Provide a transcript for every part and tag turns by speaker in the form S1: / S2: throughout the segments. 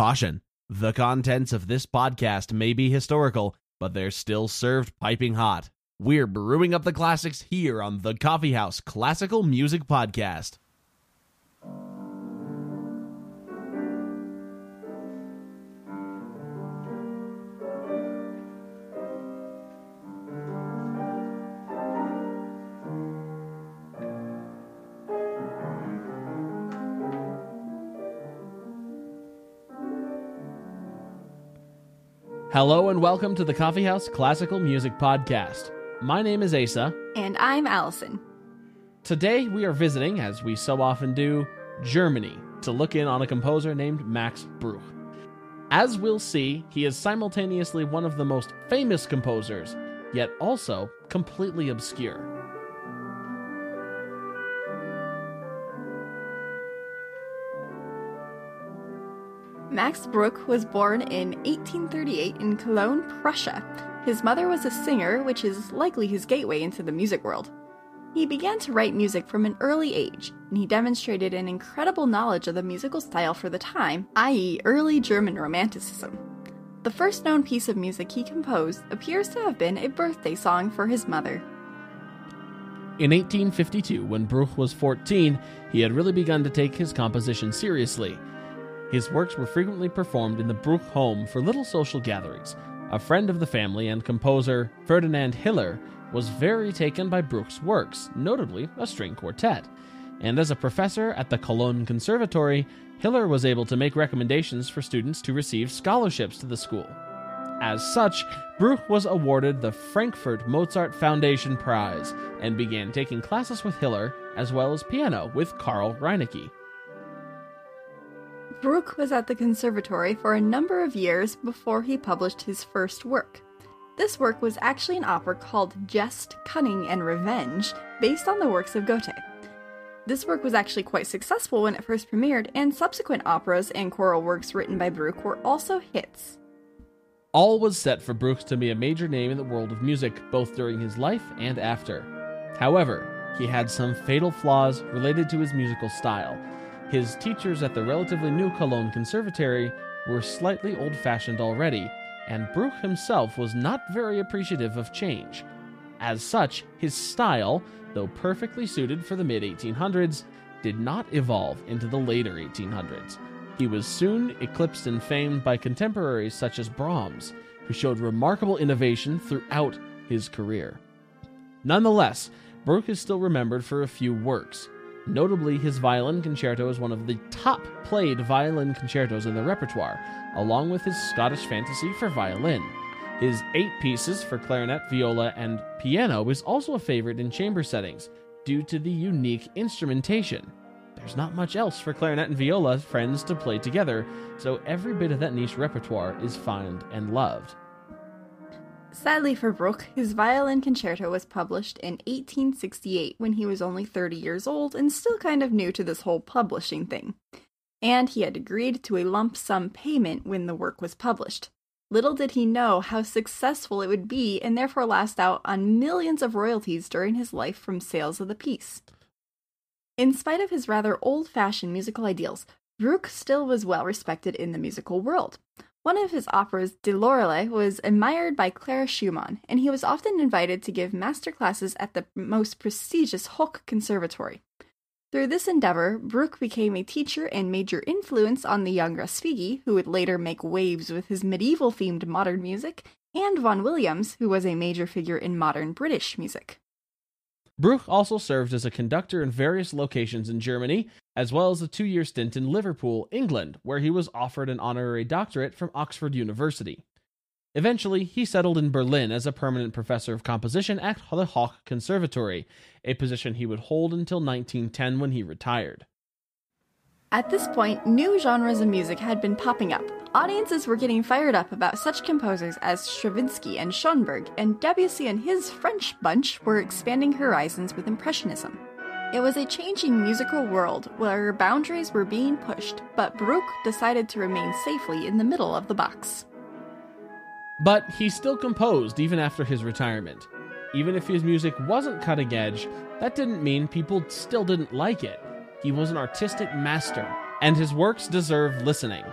S1: Caution The contents of this podcast may be historical, but they're still served piping hot. We're brewing up the classics here on the Coffee House Classical Music Podcast. Hello and welcome to the Coffee House Classical Music Podcast. My name is Asa.
S2: And I'm Allison.
S1: Today we are visiting, as we so often do, Germany to look in on a composer named Max Bruch. As we'll see, he is simultaneously one of the most famous composers, yet also completely obscure.
S2: Max Bruch was born in 1838 in Cologne, Prussia. His mother was a singer, which is likely his gateway into the music world. He began to write music from an early age, and he demonstrated an incredible knowledge of the musical style for the time, i.e., early German Romanticism. The first known piece of music he composed appears to have been a birthday song for his mother.
S1: In 1852, when Bruch was 14, he had really begun to take his composition seriously. His works were frequently performed in the Bruch home for little social gatherings. A friend of the family and composer, Ferdinand Hiller, was very taken by Bruch's works, notably a string quartet. And as a professor at the Cologne Conservatory, Hiller was able to make recommendations for students to receive scholarships to the school. As such, Bruch was awarded the Frankfurt Mozart Foundation Prize and began taking classes with Hiller as well as piano with Karl Reinecke.
S2: Bruch was at the conservatory for a number of years before he published his first work. This work was actually an opera called Jest, Cunning, and Revenge, based on the works of Goethe. This work was actually quite successful when it first premiered, and subsequent operas and choral works written by Bruch were also hits.
S1: All was set for Bruch to be a major name in the world of music, both during his life and after. However, he had some fatal flaws related to his musical style. His teachers at the relatively new Cologne Conservatory were slightly old fashioned already, and Bruch himself was not very appreciative of change. As such, his style, though perfectly suited for the mid 1800s, did not evolve into the later 1800s. He was soon eclipsed in fame by contemporaries such as Brahms, who showed remarkable innovation throughout his career. Nonetheless, Bruch is still remembered for a few works. Notably, his violin concerto is one of the top played violin concertos in the repertoire, along with his Scottish Fantasy for violin. His eight pieces for clarinet, viola, and piano is also a favorite in chamber settings due to the unique instrumentation. There's not much else for clarinet and viola friends to play together, so every bit of that niche repertoire is found and loved.
S2: Sadly for Bruch, his violin concerto was published in 1868 when he was only 30 years old and still kind of new to this whole publishing thing. And he had agreed to a lump sum payment when the work was published. Little did he know how successful it would be and therefore last out on millions of royalties during his life from sales of the piece. In spite of his rather old fashioned musical ideals, Bruch still was well respected in the musical world. One of his operas, Die Lorelei, was admired by Clara Schumann, and he was often invited to give master classes at the most prestigious Hoch Conservatory. Through this endeavor, Bruch became a teacher and major influence on the young Respighi, who would later make waves with his medieval themed modern music, and Vaughan Williams, who was a major figure in modern British music.
S1: Bruch also served as a conductor in various locations in Germany, as well as a two year stint in Liverpool, England, where he was offered an honorary doctorate from Oxford University. Eventually, he settled in Berlin as a permanent professor of composition at the Hoch Conservatory, a position he would hold until 1910 when he retired.
S2: At this point, new genres of music had been popping up. Audiences were getting fired up about such composers as Stravinsky and Schoenberg, and Debussy and his French bunch were expanding horizons with Impressionism. It was a changing musical world where boundaries were being pushed, but Bruch decided to remain safely in the middle of the box.
S1: But he still composed even after his retirement. Even if his music wasn't cutting edge, that didn't mean people still didn't like it. He was an artistic master, and his works deserve listening.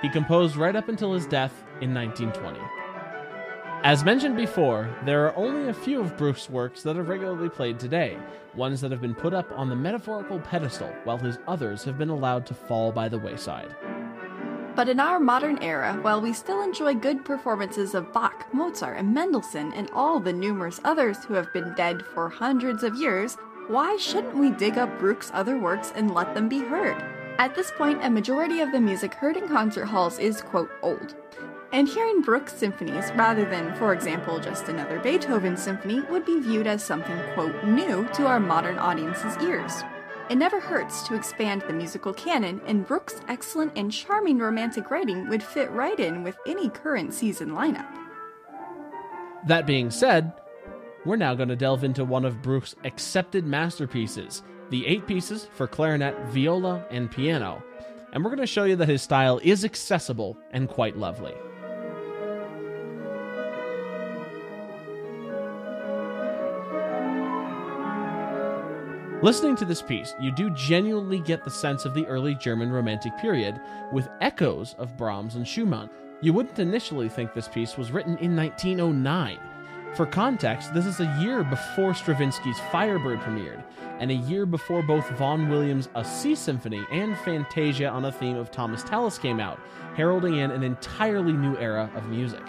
S1: He composed right up until his death in 1920. As mentioned before, there are only a few of Bruch's works that are regularly played today, ones that have been put up on the metaphorical pedestal, while his others have been allowed to fall by the wayside.
S2: But in our modern era, while we still enjoy good performances of Bach, Mozart, and Mendelssohn, and all the numerous others who have been dead for hundreds of years, why shouldn't we dig up Bruch's other works and let them be heard? At this point, a majority of the music heard in concert halls is, quote, old. And hearing Bruch's symphonies, rather than, for example, just another Beethoven symphony, would be viewed as something, quote, new to our modern audience's ears. It never hurts to expand the musical canon, and Bruch's excellent and charming romantic writing would fit right in with any current season lineup.
S1: That being said, we're now going to delve into one of Bruch's accepted masterpieces, the eight pieces for clarinet, viola, and piano. And we're going to show you that his style is accessible and quite lovely. Listening to this piece, you do genuinely get the sense of the early German Romantic period, with echoes of Brahms and Schumann. You wouldn't initially think this piece was written in 1909. For context, this is a year before Stravinsky's Firebird premiered, and a year before both Vaughan Williams' A Sea Symphony and Fantasia on a theme of Thomas Tallis came out, heralding in an entirely new era of music.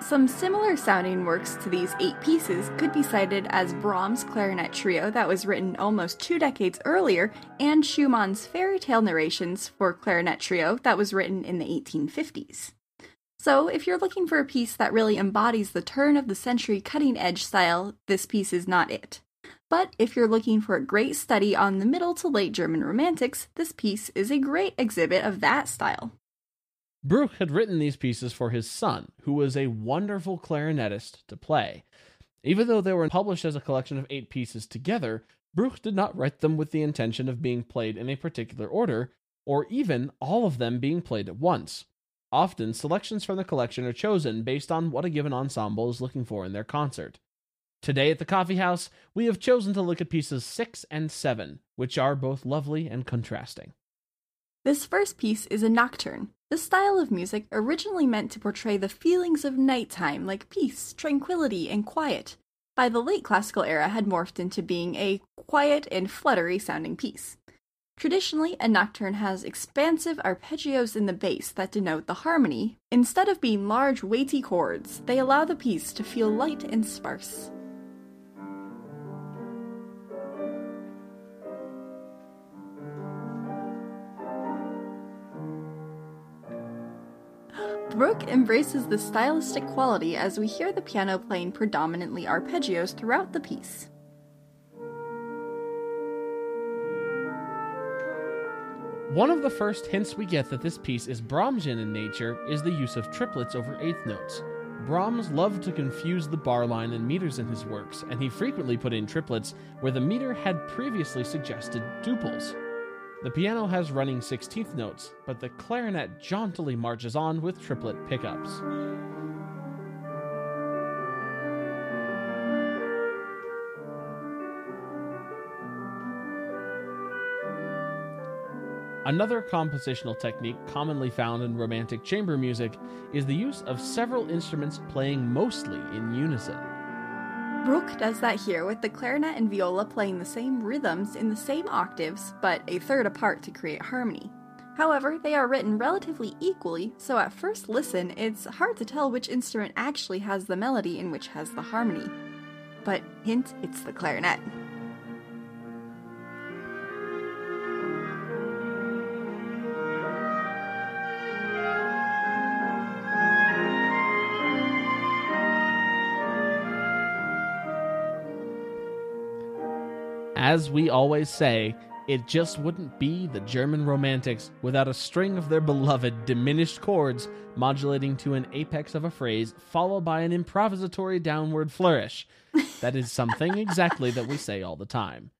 S2: Some similar sounding works to these eight pieces could be cited as Brahms' Clarinet Trio, that was written almost two decades earlier, and Schumann's fairy tale narrations for Clarinet Trio, that was written in the 1850s. So, if you're looking for a piece that really embodies the turn of the century cutting edge style, this piece is not it. But if you're looking for a great study on the middle to late German Romantics, this piece is a great exhibit of that style.
S1: Bruch had written these pieces for his son, who was a wonderful clarinetist to play. Even though they were published as a collection of eight pieces together, Bruch did not write them with the intention of being played in a particular order, or even all of them being played at once. Often, selections from the collection are chosen based on what a given ensemble is looking for in their concert. Today at the Coffee House, we have chosen to look at pieces 6 and 7, which are both lovely and contrasting.
S2: This first piece is a nocturne. the style of music originally meant to portray the feelings of nighttime like peace, tranquility, and quiet. By the late classical era had morphed into being a quiet and fluttery sounding piece. Traditionally, a nocturne has expansive arpeggios in the bass that denote the harmony. Instead of being large, weighty chords, they allow the piece to feel light and sparse. Bruch embraces the stylistic quality as we hear the piano playing predominantly arpeggios throughout the piece.
S1: One of the first hints we get that this piece is Brahmsian in nature is the use of triplets over eighth notes. Brahms loved to confuse the bar line and meters in his works, and he frequently put in triplets where the meter had previously suggested duples. The piano has running 16th notes, but the clarinet jauntily marches on with triplet pickups. Another compositional technique commonly found in Romantic chamber music is the use of several instruments playing mostly in unison.
S2: Bruch does that here with the clarinet and viola playing the same rhythms in the same octaves, but a third apart to create harmony. However, they are written relatively equally, so at first listen, it's hard to tell which instrument actually has the melody and which has the harmony. But hint, it's the clarinet.
S1: As we always say, it just wouldn't be the German Romantics without a string of their beloved diminished chords modulating to an apex of a phrase followed by an improvisatory downward flourish. That is something exactly that we say all the time.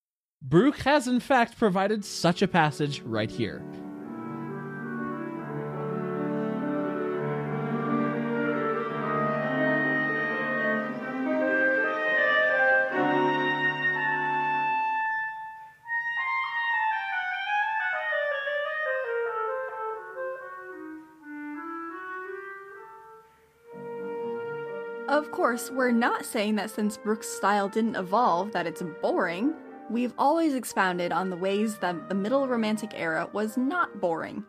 S1: Bruch has in fact provided such a passage right here.
S2: Of course, we're not saying that since Bruch's style didn't evolve that it's boring. We've always expounded on the ways that the Middle Romantic era was not boring.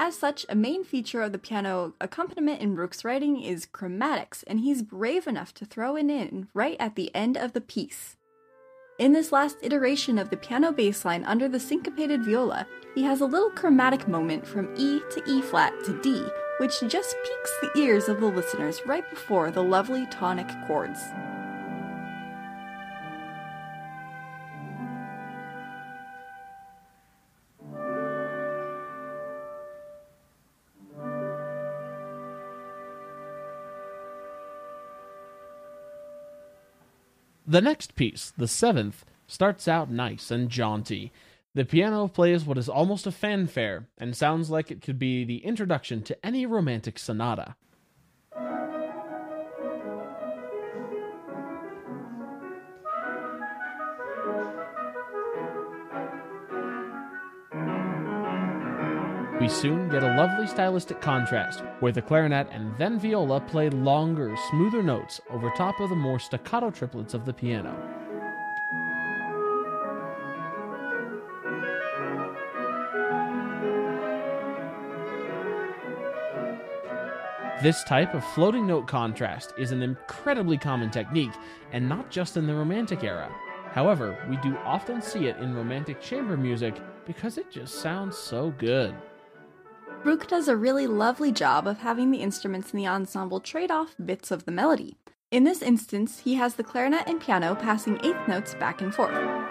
S2: As such, a main feature of the piano accompaniment in Bruch's writing is chromatics, and he's brave enough to throw it in right at the end of the piece. In this last iteration of the piano bassline under the syncopated viola, he has a little chromatic moment from E to E flat to D, which just piques the ears of the listeners right before the lovely tonic chords.
S1: The next piece, the seventh, starts out nice and jaunty. The piano plays what is almost a fanfare and sounds like it could be the introduction to any romantic sonata. We soon get a lovely stylistic contrast, where the clarinet and then viola play longer, smoother notes over top of the more staccato triplets of the piano. This type of floating note contrast is an incredibly common technique, and not just in the Romantic era. However, we do often see it in Romantic chamber music because it just sounds so good.
S2: Bruch does a really lovely job of having the instruments in the ensemble trade off bits of the melody. In this instance, he has the clarinet and piano passing eighth notes back and forth.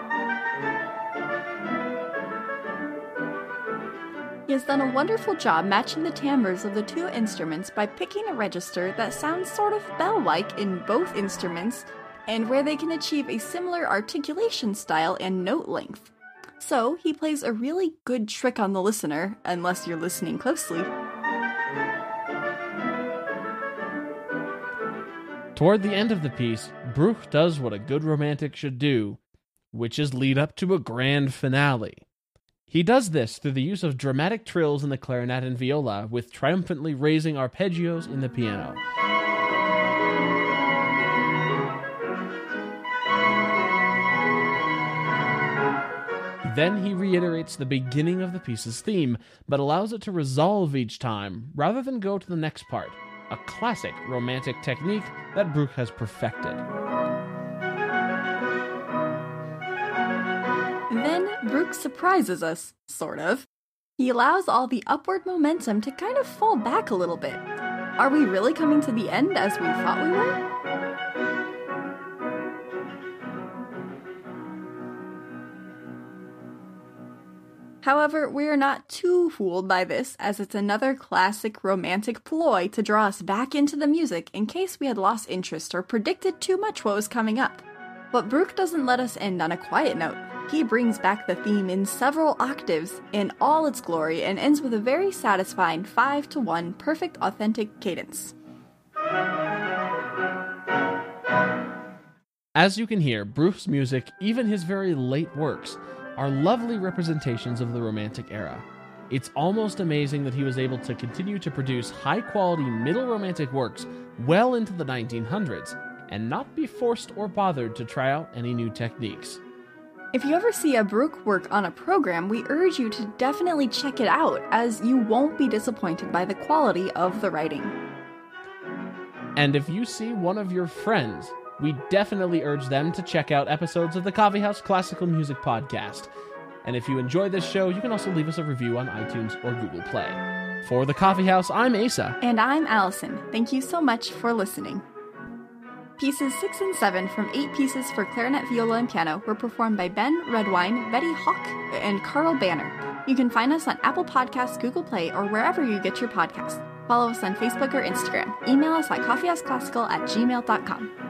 S2: Has done a wonderful job matching the timbres of the two instruments by picking a register that sounds sort of bell like in both instruments and where they can achieve a similar articulation style and note length. So he plays a really good trick on the listener, unless you're listening closely.
S1: Toward the end of the piece, Bruch does what a good romantic should do, which is lead up to a grand finale. He does this through the use of dramatic trills in the clarinet and viola, with triumphantly raising arpeggios in the piano. Then he reiterates the beginning of the piece's theme, but allows it to resolve each time rather than go to the next part, a classic romantic technique that Bruch has perfected.
S2: Bruch surprises us, sort of. He allows all the upward momentum to kind of fall back a little bit. Are we really coming to the end as we thought we were? However, we are not too fooled by this, as it's another classic romantic ploy to draw us back into the music in case we had lost interest or predicted too much what was coming up. But Bruch doesn't let us end on a quiet note. He brings back the theme in several octaves in all its glory and ends with a very satisfying 5 to 1 perfect authentic cadence.
S1: As you can hear, Bruch's music, even his very late works, are lovely representations of the Romantic era. It's almost amazing that he was able to continue to produce high quality middle Romantic works well into the 1900s and not be forced or bothered to try out any new techniques.
S2: If you ever see a Bruch work on a program, we urge you to definitely check it out, as you won't be disappointed by the quality of the writing.
S1: And if you see one of your friends we definitely urge them to check out episodes of the Coffee House Classical Music Podcast. And if you enjoy this show, you can also leave us a review on iTunes or Google Play. For the Coffee House, I'm Asa.
S2: And I'm Allison. Thank you so much for listening. Pieces 6 and 7 from 8 pieces for clarinet, viola, and piano were performed by Ben Redwine, Betty Hauck, and Carl Banner. You can find us on Apple Podcasts, Google Play, or wherever you get your podcasts. Follow us on Facebook or Instagram. Email us at coffeehouseclassical at gmail.com.